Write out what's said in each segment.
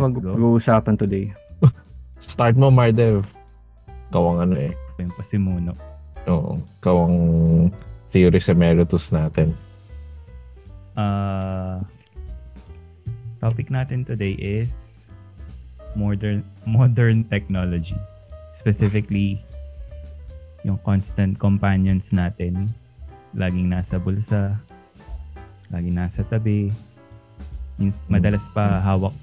Mag-uusapan today? Start mo, Mardev. Ikaw ang ano eh. Yung pasimuno. Oo. Ikaw ang theory emeritus natin. Uh, topic natin today is modern modern technology. Specifically, yung constant companions natin. Laging nasa bulsa, laging nasa tabi. Madalas pa hawak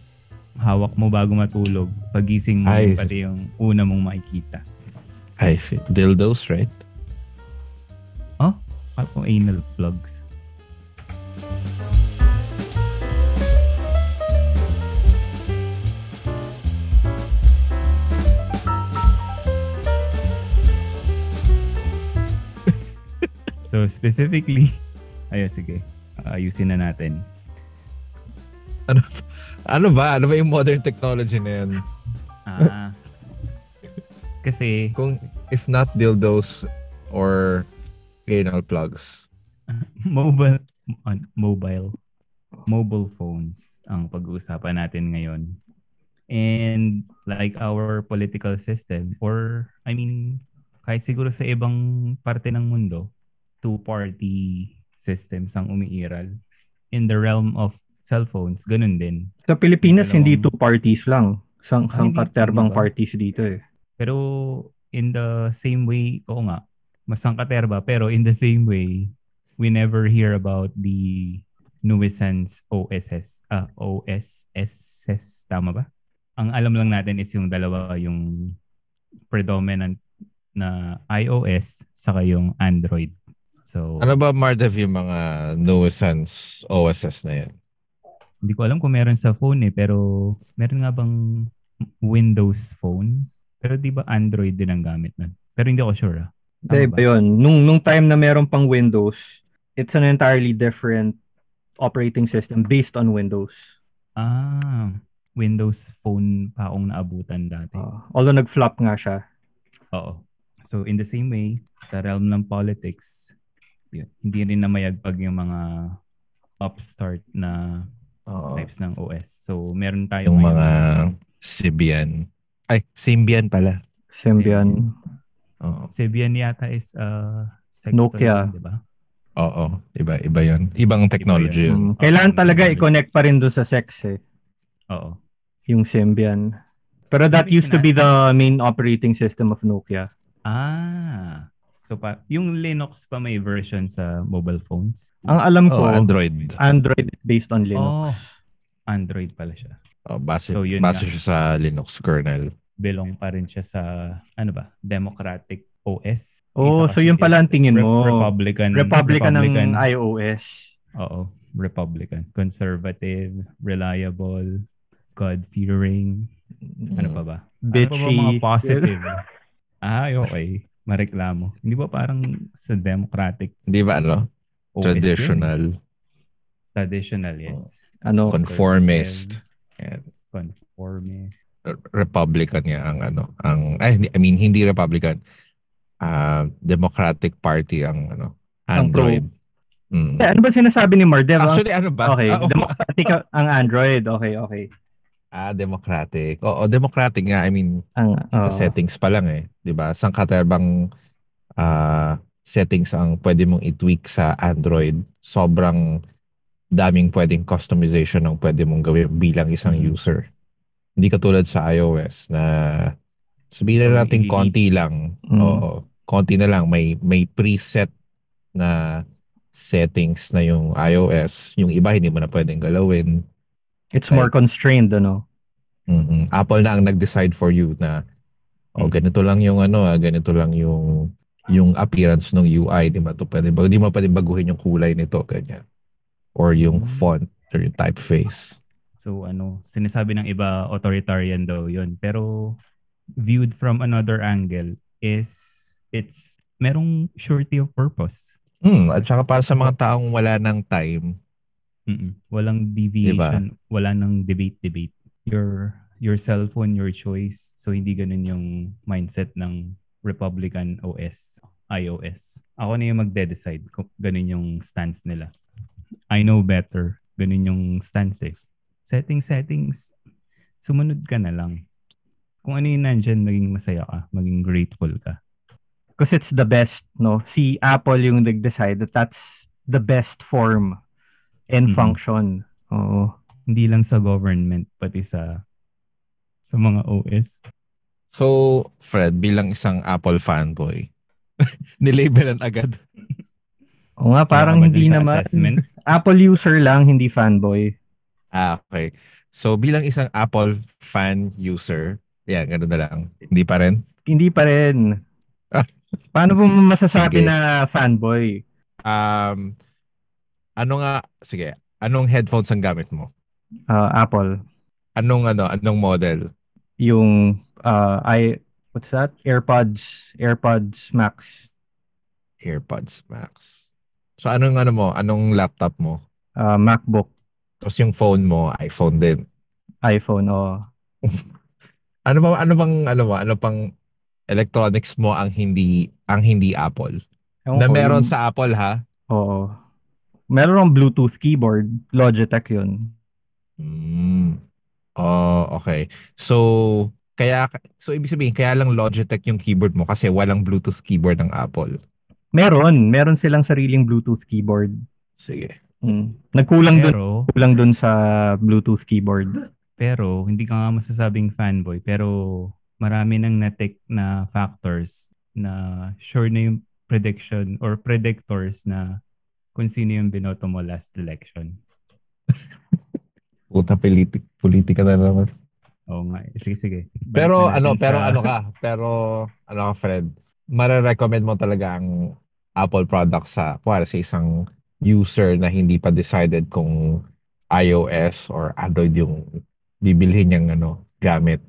hawak mo bago matulog. Pagising mo, yun pati yung una mong makikita. I see. Dildos, right? Parang anal plugs. so specifically, ayun sige, ayusin na natin. Ano ba? Ano ba yung modern technology na yan? Ah, kasi Kung if not dildos or anal plugs. mobile mobile mobile phones ang pag-uusapan natin ngayon. And like our political system or I mean kahit siguro sa ibang parte ng mundo, two-party systems ang umiiral. In the realm of cellphones, ganun din. Sa Pilipinas, Dalawang- hindi two parties lang. Sang, Ah, sang katerbang parties dito eh. Pero in the same way, oo nga, mas sangkaterba, pero in the same way, we never hear about the nuisance OSS, ah, OSSS, tama ba? Ang alam lang natin is yung dalawa, yung predominant na iOS saka yung Android. So, Ano ba, Mardev, yung mga nuisance OSS na yan? Hindi ko alam kung meron sa phone eh, pero meron nga bang Windows phone? Pero di ba Android din ang gamit nun? Pero hindi ako sure ah. Hindi ba? ba yun? Nung, nung time na meron pang Windows, it's an entirely different operating system based on Windows. Ah, Windows Phone pa akong naabutan dati. Uh, although nag-flop nga siya. Oo. So in the same way, sa realm ng politics, yun, hindi rin namayagpag yung mga upstart na Oo. types ng OS. So meron tayo Yung mga Symbian. Ay, Symbian pala. Symbian. Oo. Symbian yata is uh, sexton Nokia. yun, di ba? Oo. Iba, iba yun. Ibang technology yun. Mm, kailangan Okay, talaga i-connect pa rin doon sa sex eh. Oo. Yung Symbian. Pero that used to be the main operating system of Nokia. Ah. So pa, yung Linux pa may version sa mobile phones? Ang alam ko, Android. Android is based on Linux. Oh, Android pala siya. Oh, base, So, yun base nga. siya sa Linux kernel. belong pa rin siya sa ano ba Democratic OS Oh, Isa so yun pala ang tingin mo. Republican Republican ng iOS. oo Republican conservative reliable God fearing ano pa ba ano pa ba Bitchy. mga positive ay okay mareklamo hindi ba parang sa Democratic Di ba ano? OS yun? Traditional. traditional yes Ano? Conformist. Yan. conformist Republican niya ang ano, ang ay hindi- I mean hindi Republican. ah Democratic Party ang ano, Ang pro. Android. Mm. Eh, ano ba sinasabi ni Mardev? Ang- Actually ano ba? okay, Ah. Democratic ang Android. Okay, okay. Ah, Democratic. Oo, Democratic nga. I mean, Ang, sa oh. settings pa lang eh, 'di ba? Sang katerbang ah settings ang pwede mong i-tweak sa Android. Sobrang daming pwedeng customization ng pwede mong gawin bilang isang Mm. user. Hindi katulad sa iOS na sabihin na natin konti lang. Mm. Oo, konti na lang may may preset na settings na yung iOS. Yung iba hindi mo na pwedeng galawin. It's more constrained, ano? Mm Apple na ang nag-decide for you na oh Mm. ganito lang yung ano, ah, ganito lang yung yung appearance ng UI, di ba? To pwede ba, di mo pwedeng baguhin yung kulay nito, ganyan. Or yung Mm. font or yung typeface. So ano, sinasabi ng iba authoritarian daw 'yun. Pero viewed from another angle is it's merong surety of purpose. Hmm, at saka para sa mga taong wala ng time, Mm-mm. Walang deviation, wala nang debate-debate. Your your cellphone, your choice. So hindi ganun yung mindset ng Republican OS, iOS. Ako na yung magde-decide kung ganun yung stance nila. I know better. Ganun yung stance eh. Setting settings. sumunod ka na lang. Kung ano yung nandyan, maging masaya ka, maging grateful ka. Because it's the best, no? Si Apple yung nag-decide that that's the best form and Mhm. function. Oo. Hindi lang sa government, pati sa sa mga OS. So, Fred, bilang isang Apple fanboy, nilabelan agad. Oo nga, parang hindi naman. assessment? Apple user lang, hindi fanboy. Ah, okay. So, bilang isang Apple fan user, yan, ganun na lang. Hindi pa rin? Hindi pa rin. Ah. Paano mo masasabi Sige. na fanboy? Um, ano nga, sige, anong headphones ang gamit mo? Ah, Apple. Anong ano, anong model? Yung, ah, I, what's that? AirPods. AirPods Max. AirPods Max. So, anong ano mo? Anong laptop mo? Ah, MacBook. Tapos yung phone mo, iPhone din. iPhone. Oh. Ano ba ano bang ano ba? Ano pang electronics mo ang hindi ang hindi Apple? Ewan Na meron yung- sa Apple ha? Oo. Meron akong Bluetooth keyboard. Logitech yun. Mm. Oh, okay. So, kaya so ibig sabihin kaya lang Logitech yung keyboard mo kasi walang Bluetooth keyboard ng Apple. Meron. Meron silang sariling Bluetooth keyboard. Sige. Mm. Nagkulang dun, Pero, kulang dun sa Bluetooth keyboard. pero, hindi ka nga masasabing fanboy. Pero, marami nang natik na factors na sure na yung prediction or predictors na kung sino yung binoto mo last election. Puta politik politika na naman. Oo nga. eh. Sige, sige. Balik Pero ano, pero sa- ano ka? Pero ano ka, Fred? Mare-recommend mo talaga ang Apple product sa kuwari sa isang user na hindi pa decided kung iOS or Android yung bibilhin niyang ano, gamit.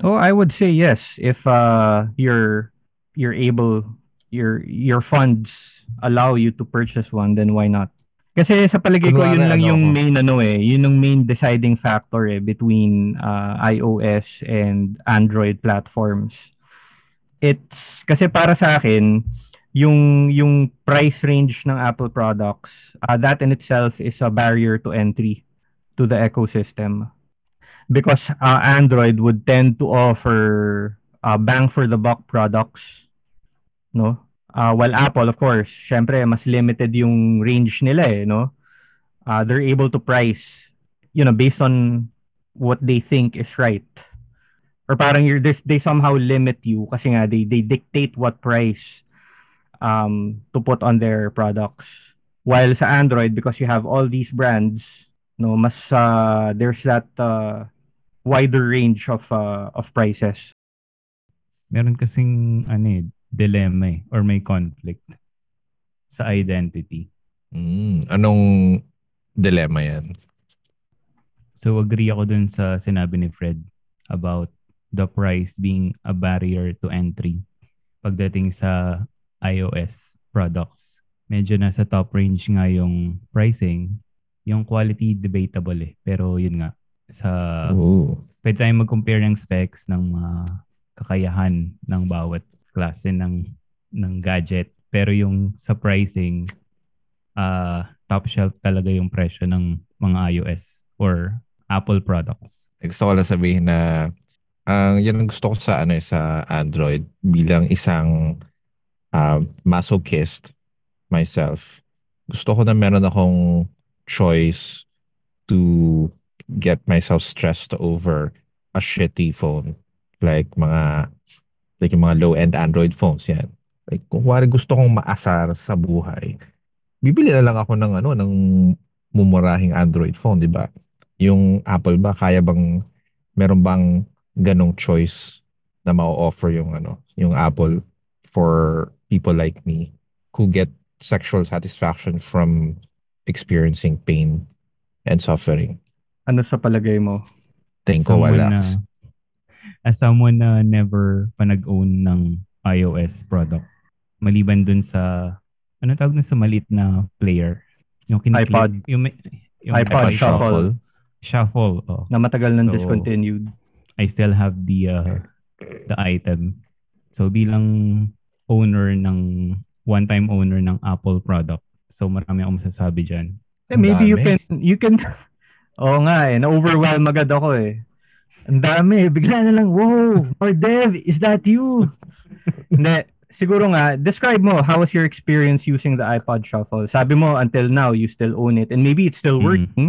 Oh, I would say yes if uh you're you're able your your funds allow you to purchase one then why not? Kasi sa palagay ko yun lang ano yung main ano eh, yun yung main deciding factor eh between uh, iOS and Android platforms. It's kasi para sa akin yung yung price range ng Apple products, uh, that in itself is a barrier to entry to the ecosystem because uh, Android would tend to offer uh, bang for the buck products, no? Uh, while Apple, of course, syempre mas limited yung range nila eh, no? Uh, they're able to price, you know, based on what they think is right. Or parang you're, this, they somehow limit you kasi nga they, they dictate what price um, to put on their products. While sa Android, because you have all these brands, no, mas uh, there's that uh, wider range of uh, of prices. meron kasing ano eh, dilemma eh, or may conflict sa identity. Mm, anong dilemma yan? So agree ako dun sa sinabi ni Fred about the price being a barrier to entry pagdating sa iOS products. Medyo nasa top range nga yung pricing. Yung quality debatable eh. Pero yun nga, sa Ooh. pwede tayong mag-compare ng specs ng mga kakayahan ng bawat klase ng ng gadget. Pero yung sa pricing, ah top shelf talaga yung presyo ng mga iOS or Apple products. Gusto ko lang sabihin na ang yan ang gusto ko sa ano eh, sa Android bilang isang um, masochist myself. Gusto ko na meron akong choice to get myself stressed over a shitty phone like mga like yung mga low-end Android phones yan. Like kung wari gusto kong maasar sa buhay, bibili na lang ako ng ano ng mumurahing Android phone, 'di ba? Yung Apple ba kaya bang meron bang ganong choice na ma-offer yung ano, yung Apple for people like me who get sexual satisfaction from experiencing pain and suffering. Ano sa palagay mo? Ko Someone wala. na, as someone na never pa nag-own ng iOS product, maliban dun sa, ano tawag na sa maliit na player? Yung kiniklik, iPod. Yung, yung iPod Shuffle. Shuffle, oh. Na matagal nang So, discontinued. I still have the uh, the item. So bilang owner ng one-time owner ng Apple product. So marami akong masasabi diyan. Eh, maybe you dami. can, you can, oo nga eh, na-overwhelm agad ako eh. Ang dami. Bigla na lang, whoa, or Dev, is that you? Hindi, siguro nga, describe mo, how was your experience using the iPod Shuffle? Sabi mo, until now, you still own it. And maybe it's still Mhm. working,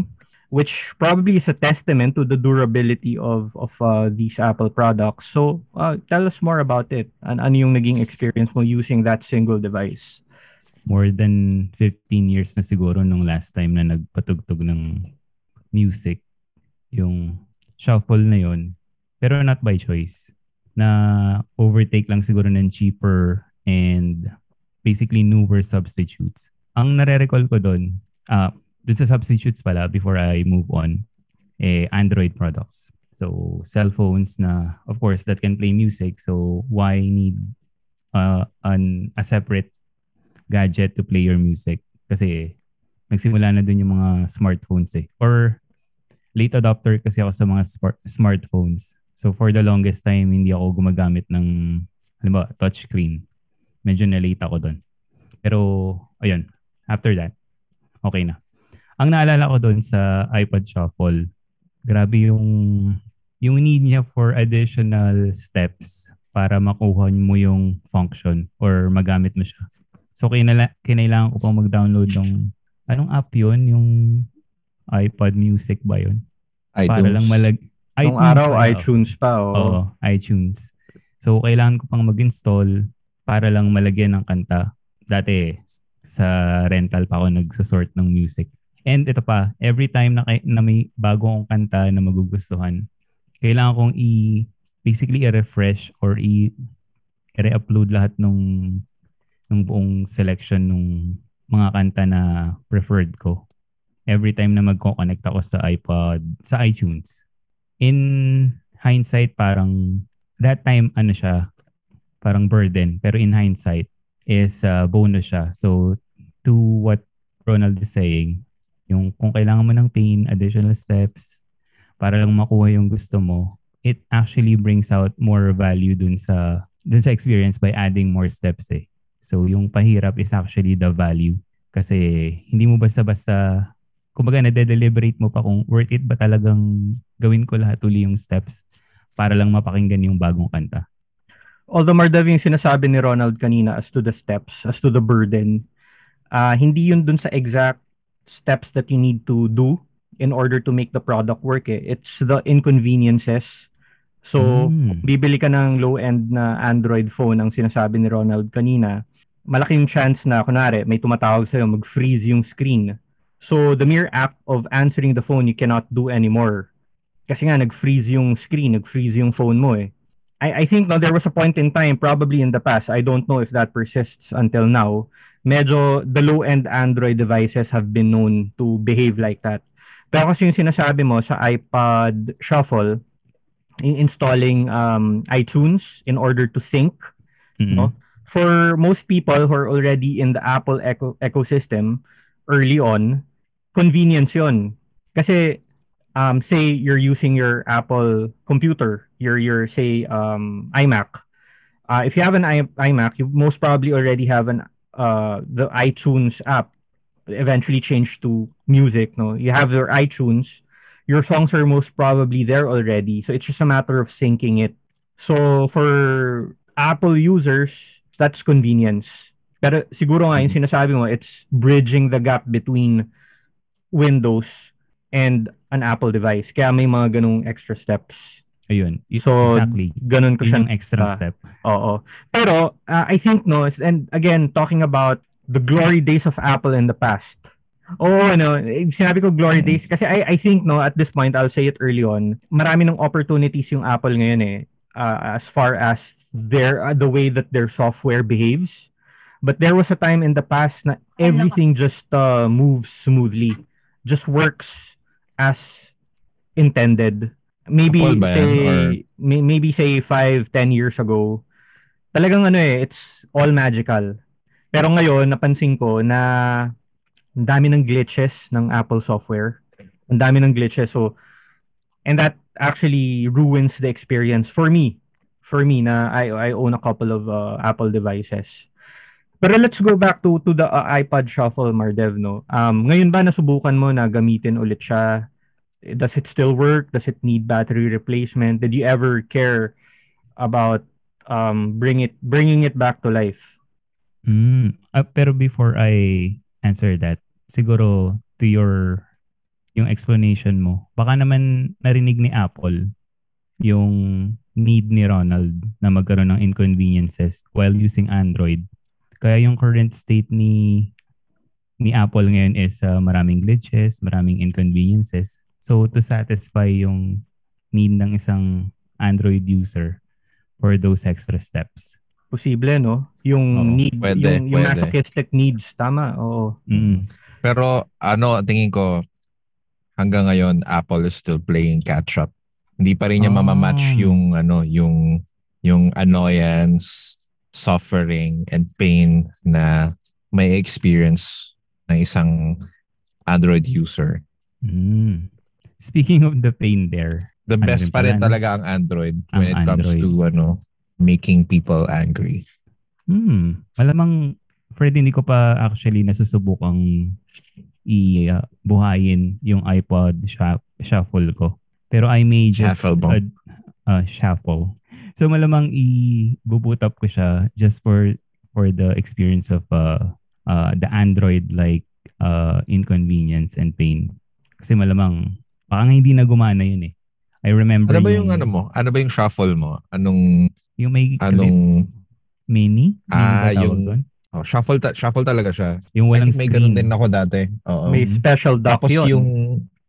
which probably is a testament to the durability of of uh, these Apple products. So, uh, tell us more about it. An ano yung naging experience mo using that single device? More than 15 years na siguro nung last time na nagpatugtog ng music. Yung shuffle na yon Pero not by choice. Na overtake lang siguro ng cheaper and basically newer substitutes. Ang nare-recall ko doon, ah, dun sa substitutes pala before I move on, eh, Android products. So, cell phones na, of course, that can play music. So, why need uh, an, a separate gadget to play your music? Kasi, nagsimula na dun yung mga smartphones eh. Or, late adopter kasi ako sa mga smart- smartphones. So, for the longest time, hindi ako gumagamit ng, halimbawa, touchscreen. Medyo na-late ako dun. Pero, ayun, after that, okay na. Ang naalala ko doon sa iPod Shuffle, grabe yung yung need niya for additional steps para makuha mo yung function or magamit mo siya. So, kinala, kinailangan ko pang mag-download ng, anong app yun? Yung iPod Music ba yun? Para iTunes. lang malag... Nung iTunes araw, pala. iTunes pa. Oh. Oo, iTunes. So, kailangan ko pang mag-install para lang malagyan ng kanta. Dati, sa rental pa ako nagsusort ng music. And ito pa, every time na, na may bago akong kanta na magugustuhan, kailangan kong i basically i-refresh or i i-upload lahat nung nung buong selection nung mga kanta na preferred ko. Every time na magko-connect ako sa iPod, sa iTunes. In hindsight, parang that time, ano siya, parang burden. Pero in hindsight, is uh, bonus siya. So, to what Ronald is saying, yung kung kailangan mo ng pain, additional steps, para lang makuha yung gusto mo, it actually brings out more value dun sa dun sa experience by adding more steps eh. So, yung pahirap is actually the value. Kasi hindi mo basta-basta, kumbaga nade-deliberate mo pa kung worth it ba talagang gawin ko lahat uli yung steps para lang mapakinggan yung bagong kanta. Although Mardev yung sinasabi ni Ronald kanina as to the steps, as to the burden, ah hindi yun dun sa exact steps that you need to do in order to make the product work eh. It's the inconveniences. So, Mm. bibili ka ng low-end na Android phone ang sinasabi ni Ronald kanina, malaking chance na, kunwari, may tumatawag sa'yo, mag-freeze yung screen. So, the mere act of answering the phone, you cannot do anymore. Kasi nga, nag-freeze yung screen, nag-freeze yung phone mo eh. I, I think no, there was a point in time, probably in the past, I don't know if that persists until now, medyo the low-end Android devices have been known to behave like that. Pero kasi yung sinasabi mo sa iPod Shuffle, in installing um, iTunes in order to sync, Mm-mm. No? for most people who are already in the Apple eco- ecosystem early on, convenience yun. Kasi, um, say you're using your Apple computer, your, your say, um, iMac. Uh, if you have an I- iMac, you most probably already have an uh, the iTunes app eventually changed to music. No, you have your iTunes. Your songs are most probably there already, so it's just a matter of syncing it. So for Apple users, that's convenience. Pero siguro nga yung sinasabi mo, it's bridging the gap between Windows and an Apple device. Kaya may mga ganung extra steps. Ayun. So, exactly. Ganun ko Yun siya. yung extra ah, step. Oo. Pero uh, I think no, and again talking about the glory days of Apple in the past. Oo, ano, eh, sinabi ko glory days kasi I I think no at this point I'll say it early on. Marami ng opportunities yung Apple ngayon eh uh, as far as their uh, the way that their software behaves. But there was a time in the past na everything just uh, moves smoothly. Just works as intended. Maybe say Or- may- maybe say 5 10 years ago talagang ano eh it's all magical. Pero ngayon napansin ko na ang dami ng glitches ng Apple software. Ang dami ng glitches so and that actually ruins the experience for me. For me na I I own a couple of uh, Apple devices. Pero let's go back to to the uh, iPod Shuffle Mardev no. Um ngayon ba nasubukan mo na gamitin ulit siya Does it still work? Does it need battery replacement? Did you ever care about um bring it bringing it back to life? Mm. Ah, pero before I answer that, siguro to your yung explanation mo, baka naman narinig ni Apple yung need ni Ronald na magkaroon ng inconveniences while using Android. Kaya yung current state ni ni Apple ngayon is uh, maraming glitches, maraming inconveniences. So to satisfy yung need ng isang Android user for those extra steps. Posible, no? Yung Oo, need, pwede, yung, yung pwede. masochistic needs. Tama, oo. Mm. Pero ano, tingin ko, hanggang ngayon, Apple is still playing catch up. Hindi pa rin niya Ah. mamamatch yung ano, yung yung annoyance, suffering, and pain na may experience ng isang Android user. Mm. Speaking of the pain there, The Ano best pa rin talaga ang Android Ang when it comes Android. to ano, making people angry. Hmm. Malamang, Fred, hindi ko pa actually nasusubukang i-buhayin yung iPod shuff- shuffle ko. Pero I may just Shuffle add- uh, shuffle. So malamang i-boot up ko siya just for for the experience of uh, uh, the Android like uh, inconvenience and pain. Kasi malamang baka nga hindi na gumana yun eh. I remember Ano ba yung ano mo? Ano ba yung shuffle mo? Anong Yung may clip anong mini? Mini Ah, yung- doon? oh, shuffle ta- shuffle talaga siya. Yung I walang think may screen. ganun din ako dati. Oo. May Mhm. special dock Tapos yun. yung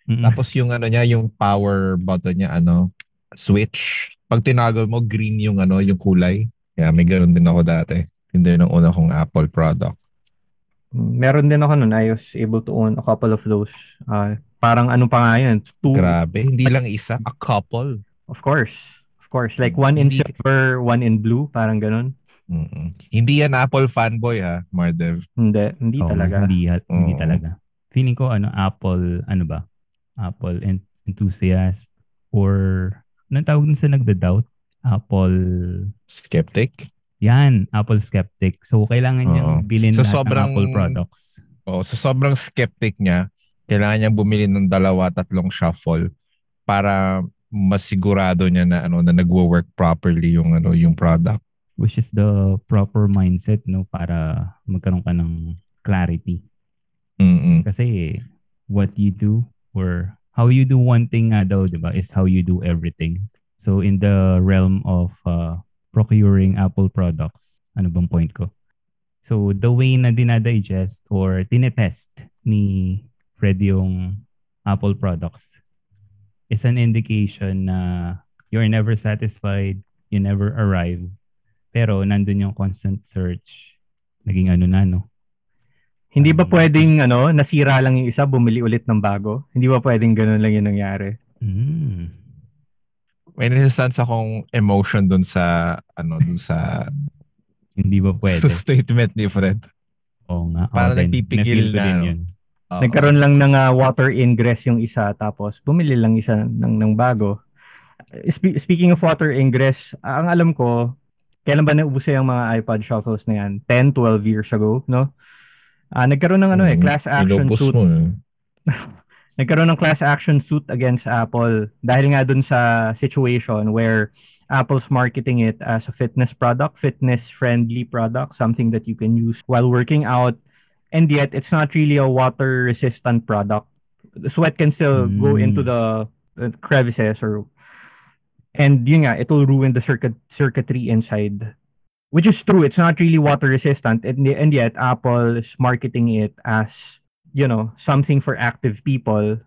Mm-mm. tapos yung ano niya, yung power button niya ano, switch. Pag tinoggle mo green yung ano, yung kulay. Yeah, may ganun din ako dati. Yun din ang una kong Apple product. Meron din ako nun. I was able to own a couple of those. Ah, parang ano pa nga yun? Two, Grabe, hindi lang isa, a couple. of course. Of course. Like one in Hindi- silver, one in blue. Parang ganun. Mm-mm. Hindi yan Apple fanboy ha, Mardev. Hindi. Hindi Oo, talaga. Hindi, hindi Oo. talaga. Feeling ko ano Apple ano ba? Apple en- enthusiast or anong tawag dun sa nagda-doubt? Apple Skeptic. yan, Apple skeptic. So kailangan niyang Oo. bilhin So, sobrang- ng Apple products. Oh, so sobrang skeptic niya, kailangan niya bumili ng dalawa, tatlong shuffle para masigurado niya na ano na nagwo-work properly yung ano yung product. Which is the proper mindset no para magkaroon ka ng clarity. Mm. Kasi what you do or how you do one thing nga daw, 'di ba, is how you do everything. So in the realm of uh, procuring Apple products, ano bang point ko? So the way na dinadigest or tinetest ni Fred yung Apple products is an indication na you're never satisfied, you never arrive, pero nandun yung constant search. Naging ano na, no? Hindi ba pwedeng ano, nasira lang yung isa, bumili ulit ng bago? Hindi ba pwedeng ganun lang yung nangyari? Mm. May nasisense akong emotion dun sa ano dun sa, Hindi ba sa pwede? statement ni Fred. Oo nga. Ako din. nagpipigil na, yun. Oo. Nagkaroon lang ng ah, water ingress yung isa tapos bumili lang isa ng, ng bago. Spe- speaking of water ingress, ang alam ko, kailan ba naubos yung mga iPod shuffles na yan? 10, 12 years ago, no? Ah, nagkaroon ng ano eh, Mm, class action suit. mo, eh. Nagkaroon ng class action suit against Apple dahil nga dun sa situation where Apple's marketing it as a fitness product, fitness-friendly product, something that you can use while working out. And yet, it's not really a water-resistant product. The sweat can still go Mm. into the, the crevices or and yun nga, it will ruin the circuit circuitry inside. Which is true. It's not really water resistant. And, and yet, Apple is marketing it as, you know, something for active people,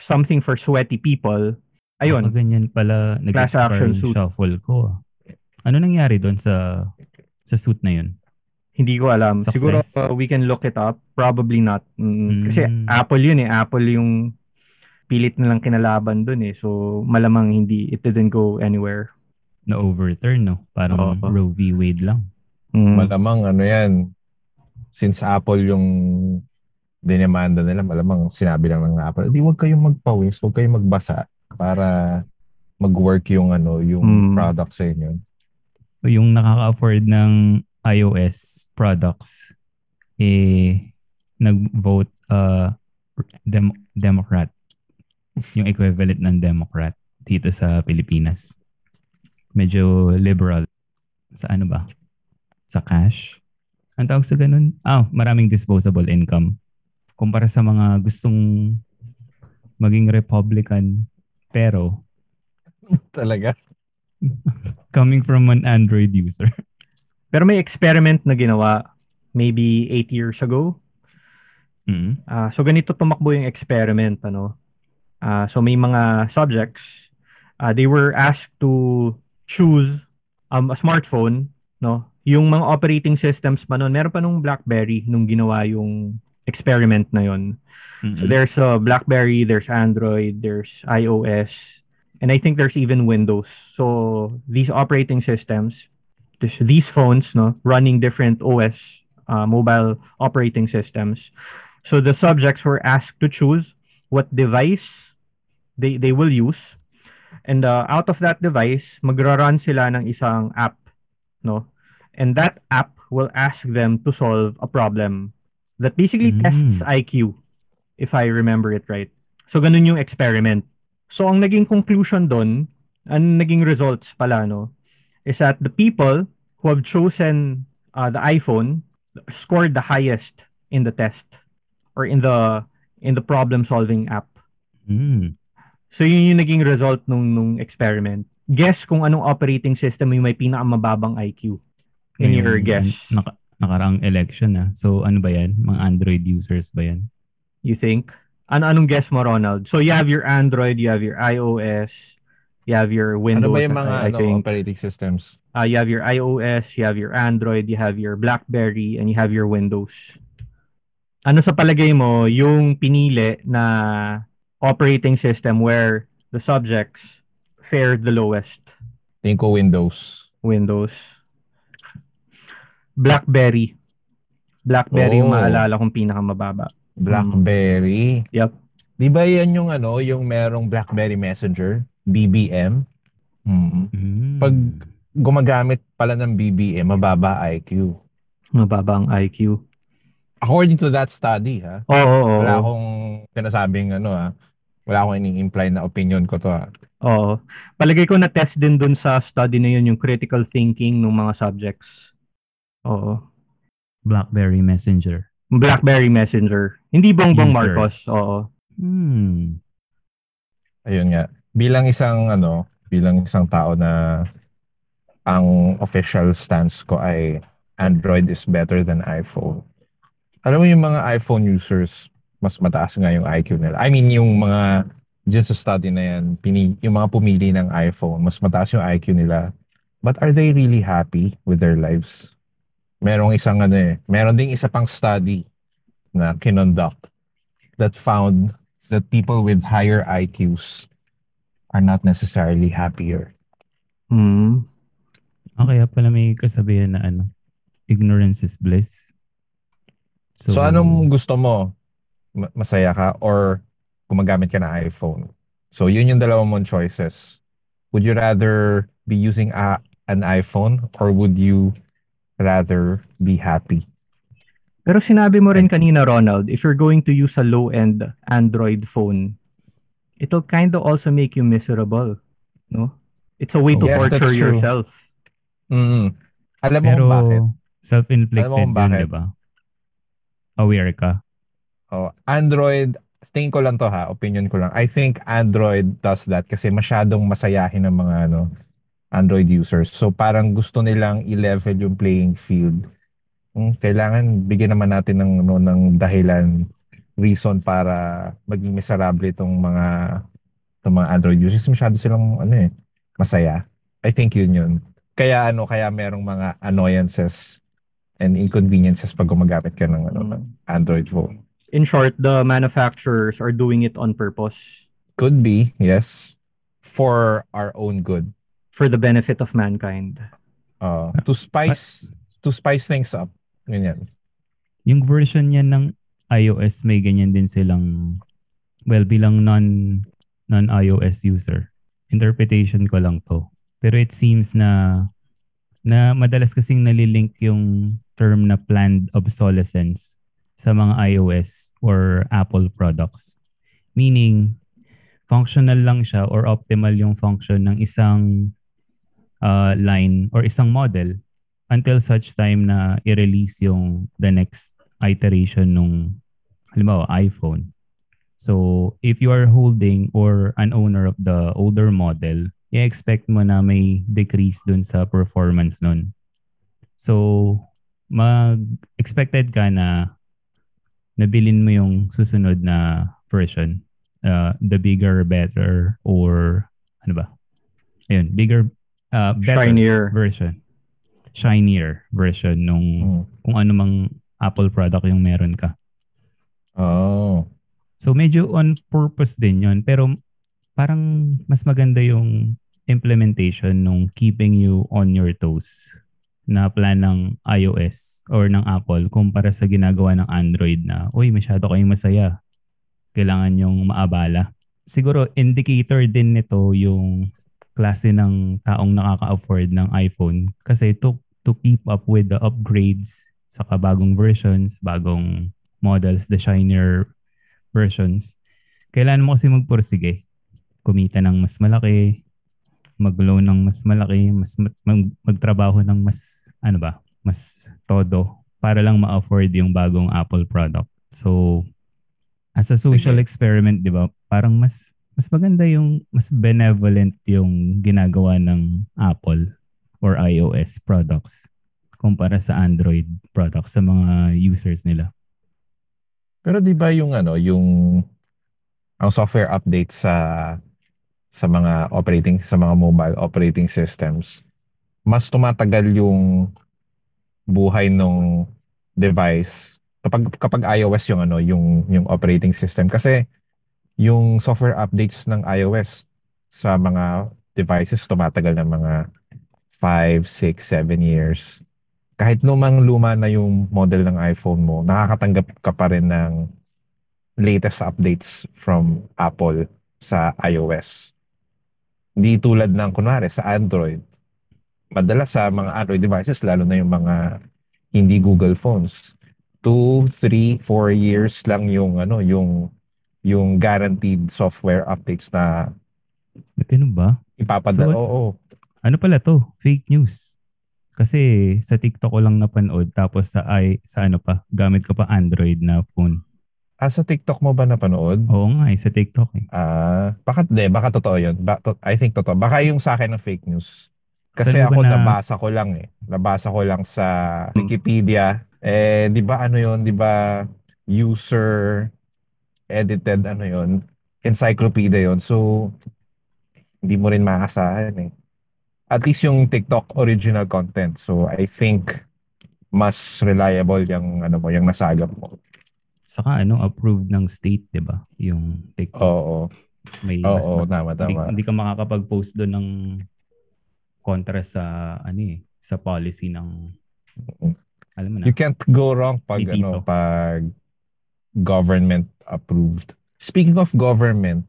something for sweaty people. Ayun. Baka ganyan pala nag-expire yung suit. shuffle ko. Ano nangyari doon sa sa suit na yun? Hindi ko alam. Success. Siguro uh, we can look it up. Probably not. Mm, Kasi Mm. Apple yun eh. Apple yung pilit nilang kinalaban dun eh. So, malamang hindi, it didn't go anywhere. Na overturn, no? Parang Oo. Roe v. Wade lang. Mm. Malamang ano yan, since Apple yung dinemanda nila, malamang sinabi lang ng Apple, di wag kayong magpawis, wag kayong magbasa para mag-work yung ano, yung Mm. product sa inyo. Yung nakaka-afford ng iOS products, eh, nag-vote uh, dem- Democrat. yung equivalent ng Democrat dito sa Pilipinas. Medyo liberal. Sa ano ba? Sa cash. Ang tawag sa ganun? Ah, maraming disposable income. Kumpara sa mga gustong maging Republican pero Talaga. coming from an Android user. Pero may experiment na ginawa maybe 8 years ago. Mm. Ah, so ganito tumakbo yung experiment ano. Ah, so may mga subjects ah, they were asked to choose um, a smartphone, no? Yung mga operating systems pa noon, meron pa nung BlackBerry nung ginawa yung experiment na yon. So Mm-mm. there's uh, BlackBerry, there's Android, there's iOS, and I think there's even Windows. So these operating systems, this, these phones, no, running different OS, uh, mobile operating systems. So the subjects were asked to choose what device they they will use, and uh, out of that device, magra-run sila ng isang app, no, and that app will ask them to solve a problem that basically Mm. tests IQ if I remember it right. So, ganun yung experiment. So, ang naging conclusion doon, ang naging results pala, no, is that the people who have chosen uh, the iPhone scored the highest in the test or in the in the problem solving app. Mm. So, yun yung naging result nung, nung experiment. Guess kung anong operating system yung may pinakamababang IQ in your Ngayong guess. Naka, nakaraang election na. So ano ba yan? Mga Android users ba yan? You think? Ano anong guess mo, Ronald? So you have your Android, you have your iOS, you have your Windows. Ano ba yung mga I, I ano, think. operating systems? Uh, you have your iOS, you have your Android, you have your BlackBerry, and you have your Windows. Ano sa palagay mo yung pinili na operating system where the subjects fared the lowest? Tingin ko Windows. Windows. BlackBerry. BlackBerry yung Oh. maalala kong pinakamababa. BlackBerry. Yep. Di ba yan yung ano, yung merong BlackBerry Messenger? BBM? Hmm. Mm. Pag- Gumagamit pala ng BBM, mababa IQ. Mababa ang IQ. According to that study, ha? Oo, oo, oo. Wala akong pinasabing ano, ha? Wala akong ini-imply na opinion ko to, ha? Oo. Palagay ko na test din dun sa study na yun yung critical thinking ng mga subjects. Oo. BlackBerry Messenger. BlackBerry Messenger. Hindi Bongbong Users. Marcos. Oo. Hmm. Ayun nga. Bilang isang ano, bilang isang tao na ang official stance ko ay Android is better than iPhone. Alam mo yung mga iPhone users, mas mataas nga yung IQ nila. I mean, yung mga dyan sa study na yan, pini, yung mga pumili ng iPhone, mas mataas yung IQ nila. But are they really happy with their lives? Merong isang ano eh, meron ding isa pang study na kinonduct that found that people with higher IQs are not necessarily happier. Hmm. Ah, kaya pala may kasabihan na ano, ignorance is bliss. So, anong gusto mo? Ma- Masaya ka or gumagamit ka ng iPhone? So yun yung dalawa mong choices. Would you rather be using a, an iPhone or would you rather be happy? Pero sinabi mo rin kanina, Ronald, if you're going to use a low-end Android phone, it'll kind of also make you miserable. No? It's a way to Yes, torture yourself. Mm. Alam mo Pero bakit? self-inflicted Alam mo yun, di ba? Aware ka. Oh, Android, tingin ko lang to ha, opinion ko lang. I think Android does that kasi masyadong masayahin ng mga ano, Android users. So parang gusto nilang i-level yung playing field. Hmm, kailangan bigyan naman natin ng ano, ng dahilan, reason para maging miserable itong mga itong mga Android users. Masyado silang ano eh, masaya. I think yun yun. Kaya ano, kaya merong mga annoyances and inconveniences pag gumagamit ka ng ano, ng Android phone. In short, the manufacturers are doing it on purpose Could be, yes. For our own good. for the benefit of mankind. Uh, to spice to spice things up. Ganyan. Yung version niya ng iOS may ganyan din silang well bilang non non iOS user. Interpretation ko lang to. Pero it seems na na madalas kasing nalilink yung term na planned obsolescence sa mga iOS or Apple products. Meaning functional lang siya or optimal yung function ng isang uh, line or isang model until such time na i-release yung the next iteration nung halimbawa iPhone. So, if you are holding or an owner of the older model, i-expect mo na may decrease dun sa performance nun. So, mag-expected ka na nabilin mo yung susunod na version. Uh, the bigger, better, or ano ba? Ayun, bigger, uh, better Shinier. version. Shinier version nung Mm. kung ano mang Apple product yung meron ka. Oh. So medyo on purpose din yon pero parang mas maganda yung implementation nung keeping you on your toes na plan ng iOS or ng Apple kumpara sa ginagawa ng Android na, uy, masyado kayong masaya. Kailangan yung maabala. Siguro indicator din nito yung klase ng taong nakaka-afford ng iPhone kasi to, to keep up with the upgrades sa bagong versions, bagong models, the shinier versions, kailangan mo kasi magpursige. Kumita ng mas malaki, mag-loan ng mas malaki, mas mag, magtrabaho ng mas, ano ba, mas todo para lang ma-afford yung bagong Apple product. So, as a social Sige. experiment, di ba, parang mas mas maganda yung, mas benevolent yung ginagawa ng Apple or iOS products kumpara sa Android products sa mga users nila. Pero 'di ba yung ano, yung ang software update sa sa mga operating sa mga mobile operating systems, mas tumatagal yung buhay ng device kapag kapag iOS yung ano, yung yung operating system kasi yung software updates ng iOS sa mga devices tumatagal ng mga 5, 6, 7 years. Kahit lumang luma na yung model ng iPhone mo, nakakatanggap ka pa rin ng latest updates from Apple sa iOS. Hindi tulad ng kunwari sa Android. Madalas sa mga Android devices, lalo na yung mga hindi Google phones, 2, 3, 4 years lang yung ano, yung yung guaranteed software updates na Ganun ba? ipapadala. So, Oo. Ano pala to? Fake news. Kasi sa TikTok ko lang napanood tapos sa i sa ano pa, gamit ko pa Android na phone. Ah, sa TikTok mo ba napanood? Oo nga, eh, sa TikTok eh. Ah, baka, de, baka totoo yun. Ba, to, I think totoo. Baka yung sa akin ng fake news. Kasi ba ako na- nabasa ko lang eh. Nabasa ko lang sa Wikipedia. Eh, di ba ano yun? Di ba user edited ano yun? Encyclopedia yun. So, hindi mo rin maasahan eh. At least yung TikTok original content. So, I think mas reliable yung ano mo, yung nasagap mo. Saka ano, approved ng state, 'di ba? Yung TikTok. Oo. May mas, Oo, mas, tama, hindi, tama. hindi ka makakapag-post doon ng kontra sa ano eh, sa policy ng alam mo na. You can't go wrong pag ano, pag government approved. Speaking of government,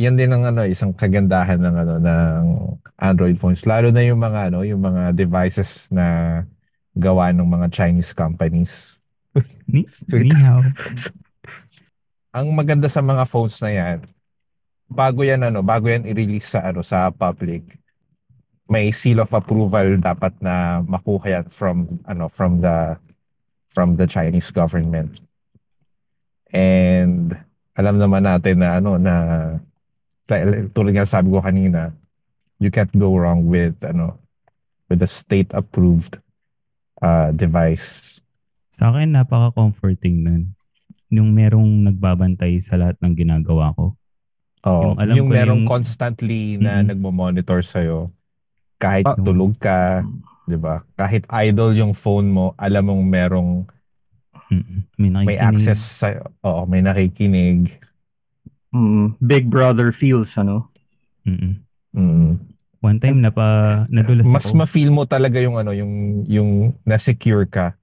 yan din ang ano, isang kagandahan ng ano ng Android phones. Lalo na yung mga ano, yung mga devices na gawa ng mga Chinese companies. Ni, ni. Ang maganda sa mga phones na yan, bago yan ano, bago yan i-release sa ano sa public, may seal of approval dapat na makuha yan from ano from the from the Chinese government. And alam naman natin na ano na tulad nga sabi ko kanina, you can't go wrong with ano with a state approved uh, device. Sa akin napaka-comforting nun. Yung merong nagbabantay sa lahat ng ginagawa ko. Oh, Yung alam yung ko merong yung- constantly na Mm-mm. nagmo-monitor sa'yo. Kahit Ah. tulog ka, di ba? Kahit idle yung phone mo, alam mong merong. May, may nakikinig. access sa Oo, may nakikinig. Mm, Big Brother feels, ano? Mm-mm. Mm. One time napa nadulas Mas ako. ma-feel mo talaga yung ano, yung yung na-secure ka.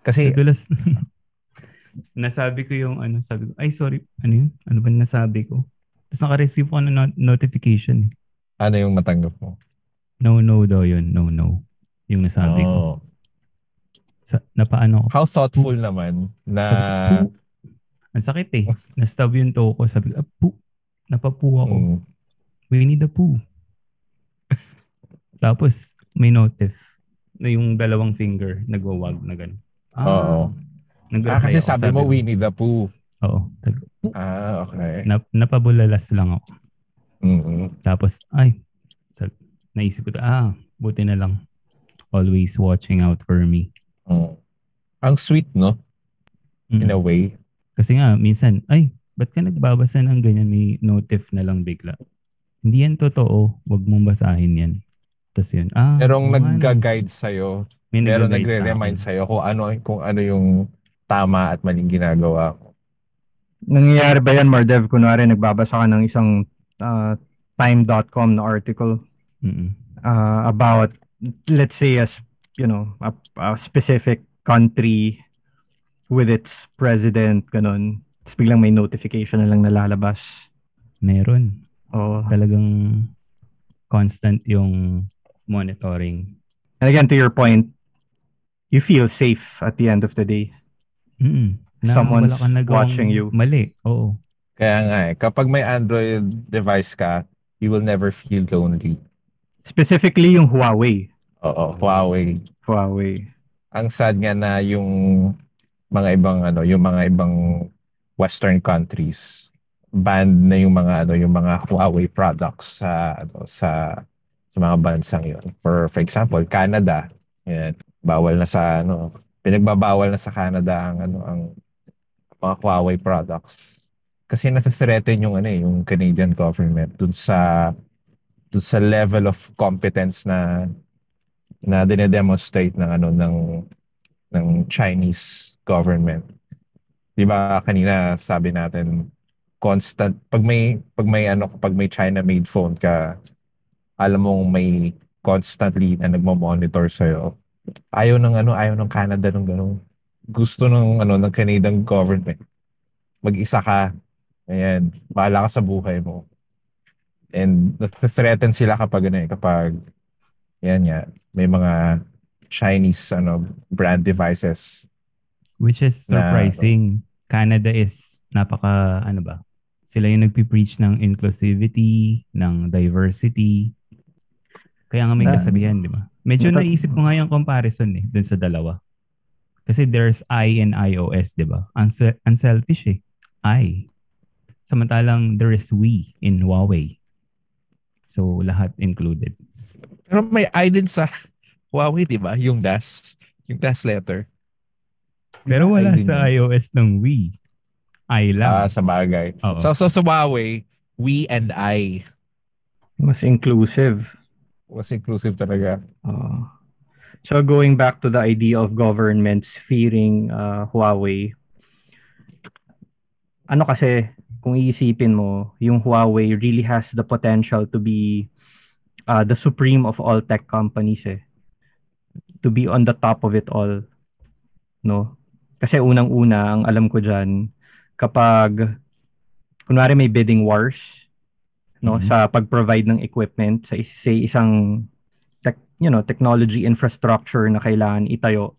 Kasi Nadulas. nasabi ko yung ano, sabi ko, ay sorry, ano yun? Ano ba nasabi ko? Tapos naka-receive ko ng not- notification. eh. ano yung matanggap mo? No, no daw yun. No, no. Yung nasabi ko. Oh. Sa, napaano ko. How thoughtful naman na Sabi ko. Ang sakit eh. Na-stab yung toe ko. Sabi ko, ah, pu. Napapu ako. Mm. Winnie the Pooh. Tapos, may notif na yung dalawang finger nagwawag na gano'n. Oo. Ah, kasi sabi mo Winnie the Pooh. Oo. Tag- Ah, okay. Nap- napabulalas lang ako. Mm-mm. Tapos, ay, naisip ko, ah, buti na lang. Always watching out for me. Mm. Ang sweet, no? Mm. In a way. Kasi nga, minsan, ay, ba't ka nagbabasa ng ganyan? May notif na lang bigla. Hindi yan totoo. Huwag mong basahin yan. Tapos yun, ah, Merong oo nga, no. nagga-guide sa'yo. May sa nagre-remind akin. sa'yo kung ano, kung ano yung tama at maling ginagawa ko. Nangyayari ba yan, Mardev? Kunwari, nagbabasa ka ng isang ah, time.com na article Mm-mm. uh, about, let's say, as you know, a, a specific country with its president, ganun. Tapos biglang may notification na lang nalalabas. Meron. Oh. Talagang constant yung monitoring. And again, to your point, you feel safe at the end of the day. Mm-mm. Na Someone's wala kang nagawang watching you. Mali. Oo. Kaya nga eh, kapag may Android device ka, you will never feel lonely. Specifically yung Huawei. Oo, Huawei. Huawei. Ang sad nga na yung mga ibang ano, yung mga ibang western countries banned na yung mga ano, yung mga Huawei products sa ano, sa sa mga bansang yon. For for example, Canada, yan, bawal na sa ano, pinagbabawal na sa Canada ang ano ang mga Huawei products. Kasi nasa-threaten yung ano eh, yung Canadian government dun sa sa level of competence na na dinedemonstrate ng ano ng ng Chinese government. 'Di ba kanina sabi natin constant pag may pag may ano pag may China made phone ka alam mong may constantly na nagmo-monitor sa Ayaw ng ano, ayaw ng Canada ng ganun. Gusto ng ano ng Canadian government. Mag-isa ka. Ayan, bahala ka sa buhay mo. And threaten sila kapag ano eh, kapag yan nga, may mga Chinese ano brand devices. Which is Na- surprising. Canada is napaka, ano ba, sila yung nagpipreach ng inclusivity, ng diversity. Kaya nga may Na- kasabihan, di ba? Medyo Natat- naisip ko nga yung comparison eh, dun sa dalawa. Kasi there's I and iOS, di ba? Unse- unselfish eh. I. Samantalang there is we in Huawei. So, lahat included. Pero may I din sa Huawei, di ba? Yung dash. Yung dash letter. Pero wala I din sa yun. iOS ng we. I Ah, lang. sa bagay. Oo. So, so sa Huawei, we and I Mas inclusive. was inclusive talaga. Uh, so going back to the idea of governments fearing uh, Huawei, ano kasi, kung iisipin mo, yung Huawei really has the potential to be uh, the supreme of all tech companies eh. To be on the top of it all. No? Kasi unang-una, ang alam ko dyan, kapag, kunwari may bidding wars, no, Mhm. sa pag-provide ng equipment sa say isang tech, you know, technology infrastructure na kailangan itayo.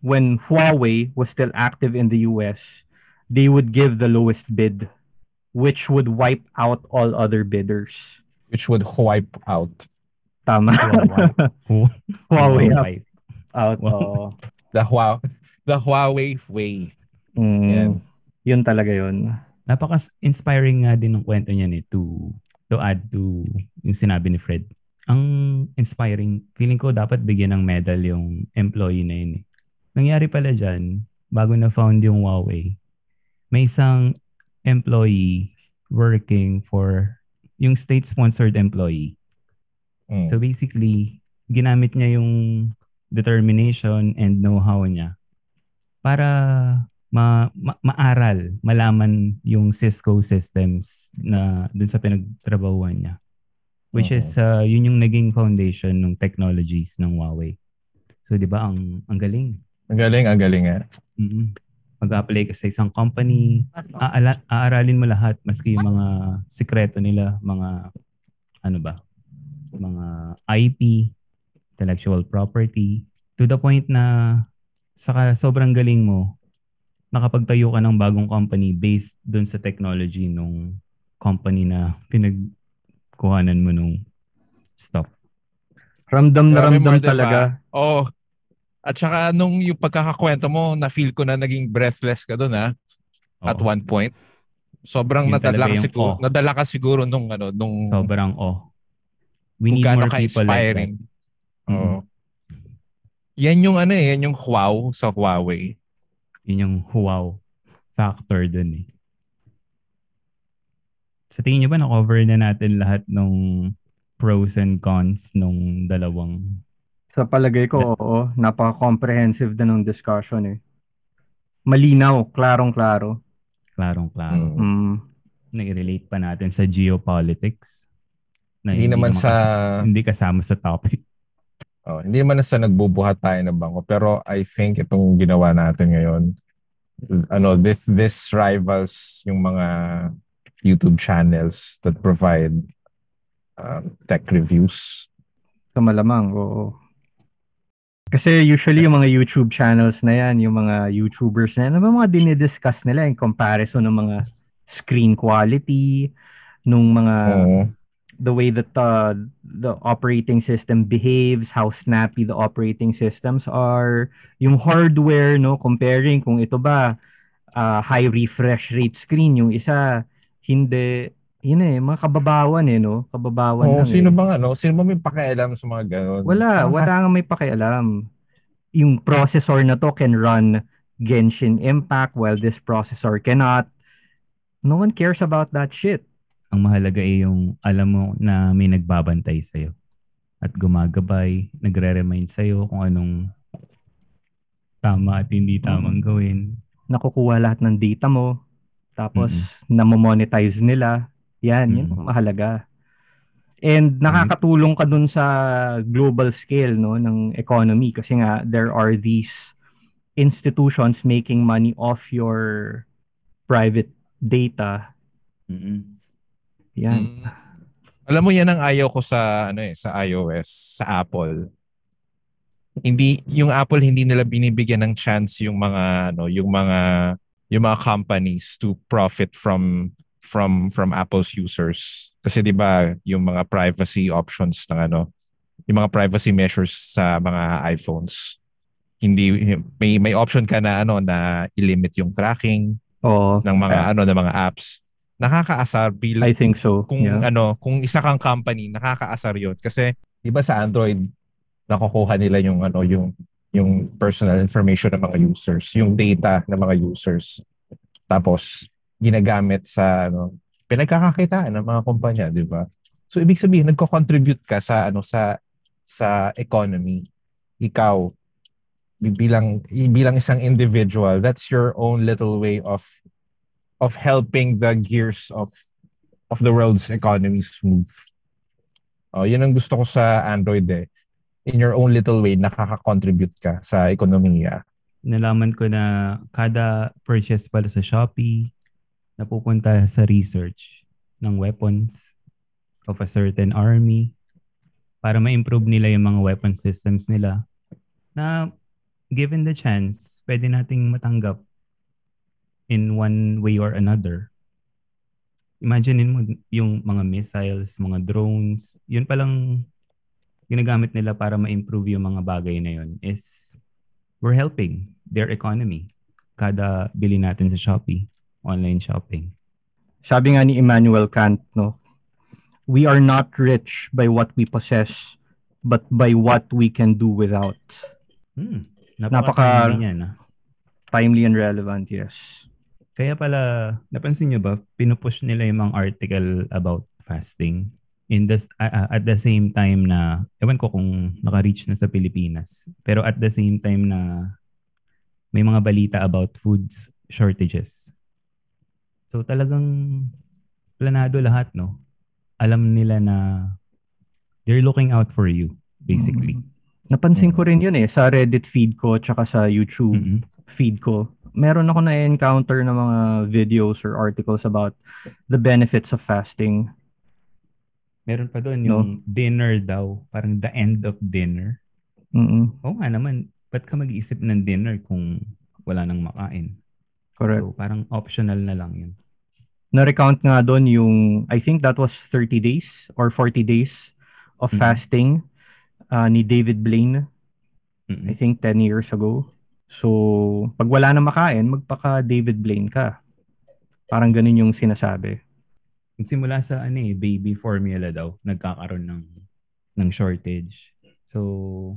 When Huawei was still active in the US, they would give the lowest bid, which would wipe out all other bidders. Which would wipe out. Tama. Hu- Huawei Huawei. out. Wow. oo. The Huawei, the Huawei way. Mm, Yan. Yun talaga yun. Napaka-inspiring nga din ng kwento niyan eh to, to add to yung sinabi ni Fred. Ang inspiring, feeling ko dapat bigyan ng medal yung employee na yun eh. Nangyari pala dyan, bago na found yung Huawei, may isang employee working for yung state-sponsored employee. Mm. So basically, ginamit niya yung determination and know-how niya para ma, ma- maaral, malaman yung Cisco systems na dun sa pinagtrabahuan niya. Which is, uh, yun yung naging foundation ng technologies ng Huawei. So, di ba, ang, ang galing. Ang galing, ang galing nga. mm Mag-apply ka sa isang company, aala, aaralin mo lahat, maski yung mga sikreto nila, mga, ano ba, mga IP, intellectual property, to the point na saka sobrang galing mo, nakapagtayo ka ng bagong company based dun sa technology nung company na pinagkuhanan mo nung stuff. Ramdam na ramdam talaga. Oo. At saka nung yung pagkakakwento mo, na-feel ko na naging breathless ka doon ha, at Oo. one point. Sobrang Yun nadala ka yung siguro, awe. nadala ka siguro nung ano, nung Sobrang oh. We need more people like that. Oo. Yan yung ano eh, yan yung wow sa Huawei. Yun yung wow factor dun eh. Sa tingin niyo ba na-cover na natin lahat nung pros and cons nung dalawang Sa palagay ko, oo. Napaka-comprehensive na ng discussion eh. Malinaw, klarong-klaro. klarong-klaro? Mm. Mm. Nai-relate pa natin sa geopolitics. Na Hindi naman sa kas- hindi kasama sa topic. oh, hindi naman sa nagbubuhat tayo ng bangko, pero I think itong ginawa natin ngayon ano this this rivals yung mga YouTube channels that provide um, tech reviews. Sa malamang, oo. Kasi usually yung mga YouTube channels na yan, yung mga YouTubers na yan, ano mga dinidiscuss nila in comparison ng mga screen quality, nung mga Oo. the way that uh, the operating system behaves, how snappy the operating systems are, yung hardware, no, comparing kung ito ba uh, high refresh rate screen, yung isa hindi, yun eh, mga kababawan eh, no? Kababawan Oo, lang sino eh. bang ano, sino ba may pakialam sa mga ganun? Wala, Parang, wala nga may pakialam. Yung processor na to can run Genshin Impact while this processor cannot. No one cares about that shit. Ang mahalaga ay yung alam mo na may nagbabantay sa'yo. At gumagabay, nagre-remind sa'yo kung anong tama at hindi tamang gawin. Nakukuha lahat ng data mo. Tapos, Mm-mm. namo-monetize nila. Yan, yun ang mahalaga. And nakakatulong ka dun sa global scale no ng economy kasi nga there are these institutions making money off your private data. Mm-mm. Yan. Mm. Alam mo yan ang ayaw ko sa ano eh sa iOS, sa Apple. Hindi yung Apple hindi nila binibigyan ng chance yung mga ano, yung mga yung mga companies to profit from from from Apple's users. Kasi 'di ba, yung mga privacy options ng ano, yung mga privacy measures sa mga iPhones. Hindi may may option ka na ano na i-limit yung tracking Oo. ng mga ano ng mga apps. Nakakaasar bilang I think so. kung yeah. ano, kung isa kang company, nakakaasar 'yon kasi 'di ba sa Android nakukuha nila yung ano, yung yung personal information ng mga users, yung data ng mga users. Tapos ginagamit sa ano, pinagkakakitaan ng mga kumpanya, 'di ba? So ibig sabihin nagko-contribute ka sa ano sa sa economy. Ikaw bilang bilang isang individual, that's your own little way of of helping the gears of of the world's economy move. Oh, yun ang gusto ko sa Android eh. In your own little way, nakaka-contribute ka sa ekonomiya. Nalaman ko na kada purchase pala sa Shopee napupunta sa research ng weapons of a certain army para ma-improve nila yung mga weapon systems nila na given the chance, pwede nating matanggap in one way or another. Imaginein mo yung mga missiles, mga drones, yun palang ginagamit nila para ma-improve yung mga bagay na yun is we're helping their economy. Kada bili natin sa Shopee, online shopping. Sabi nga ni Immanuel Kant, no, we are not rich by what we possess, but by what we can do without. Hmm. Napaka- Napaka niyan, ah. Timely and relevant, yes. Kaya pala, napansin nyo ba, pinupush nila yung mga article about fasting in the, ah, at the same time na, ewan ko kung naka-reach na sa Pilipinas, pero at the same time na may mga balita about foods shortages. So talagang planado lahat, no? Alam nila na they're looking out for you, basically. Napansin ko rin yun eh, sa Reddit feed ko tsaka sa YouTube Mhm. feed ko. Meron ako na-encounter na mga videos or articles about the benefits of fasting. Meron pa doon No. yung dinner daw, parang the end of dinner. Mm Oo nga naman, ba't ka mag-iisip ng dinner kung wala nang makain? Correct. So, parang optional na lang yun. na-recount nga doon yung, I think that was 30 days or 40 days of Mhm. fasting uh, ni David Blaine, Mm-mm. I think 10 years ago. So, pag wala na makain, magpaka David Blaine ka. Parang ganun yung sinasabi. Simula sa ano eh, baby formula daw, nagkakaroon ng ng shortage. So,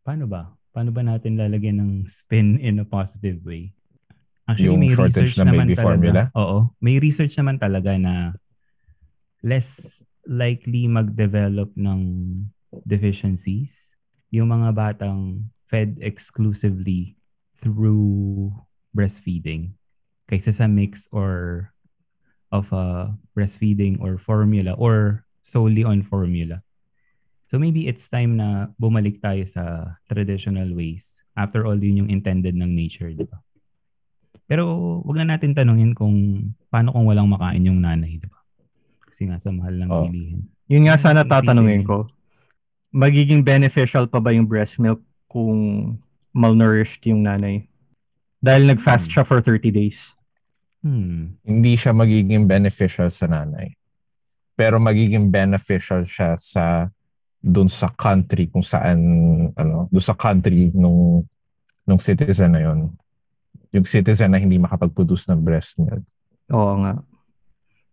paano ba? Paano ba natin lalagyan ng spin in a positive way? Actually, Yung may shortage research ng naman baby talaga. formula? Oo. May research naman talaga na less likely mag-develop ng deficiencies yung mga batang fed exclusively through breastfeeding kaysa sa mix or of a breastfeeding or formula or solely on formula. So maybe it's time na bumalik tayo sa traditional ways. After all, yun yung intended ng nature, di ba? Pero wag na natin tanungin kung paano kung walang makain yung nanay, di ba? Kasi nga sa mahal ng Oh. bilihin. Yun nga sana tatanungin ko. Magiging beneficial pa ba yung breast milk kung malnourished yung nanay? Dahil nag-fast Hmm. siya for 30 days. Hmm. Hindi siya magiging beneficial sa nanay. Pero magiging beneficial siya sa dun sa country kung saan ano, dun sa country nung nung citizen na yon. Yung citizen na hindi makapag-produce ng breast milk. Oo nga.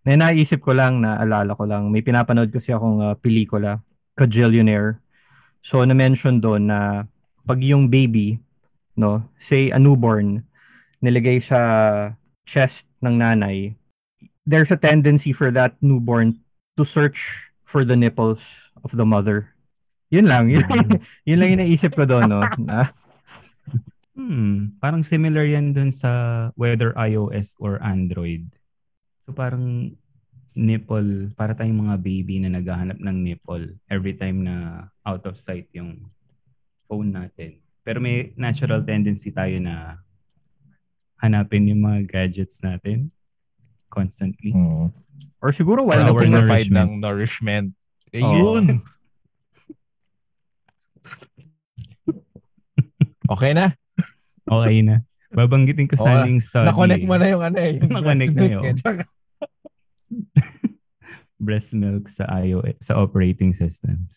Na naisip ko lang, naalala ko lang, may pinapanood kasi akong uh, pelikula, Kajillionaire. So, na-mention doon na pag yung baby, no, say a newborn, nilagay sa chest ng nanay, there's a tendency for that newborn to search for the nipples of the mother. Yun lang. Yun, yun lang yung naisip ko doon, no? Na, Hmm, parang similar yan dun sa whether iOS or Android. So parang nipple, para tayong mga baby na naghahanap ng nipple every time na out of sight yung phone natin. Pero may natural tendency tayo na hanapin yung mga gadgets natin constantly. Mm. or siguro while looking at provide nourishment. ng nourishment. Eh, yun. okay na. Okay na. Babanggitin ko sana yung study. Na-connect eh. mo na yung ano eh. yung Na-connect breast na milk yun. eh. Breast milk sa iOS, sa operating systems.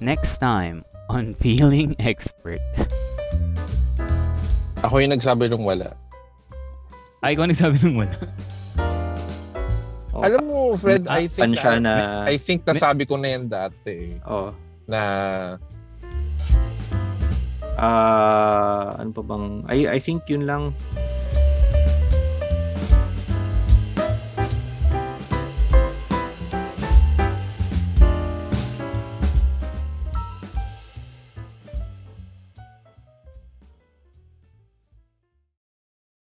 Next time on Feeling Expert. Ako yung nagsabi nung wala. Ay, ikaw nagsabi nung wala. Oh, Alam mo, Fred, I think, siya na, I think nasabi ko na yan dati. oh, Na ah ano pa bang, I, I think yun lang,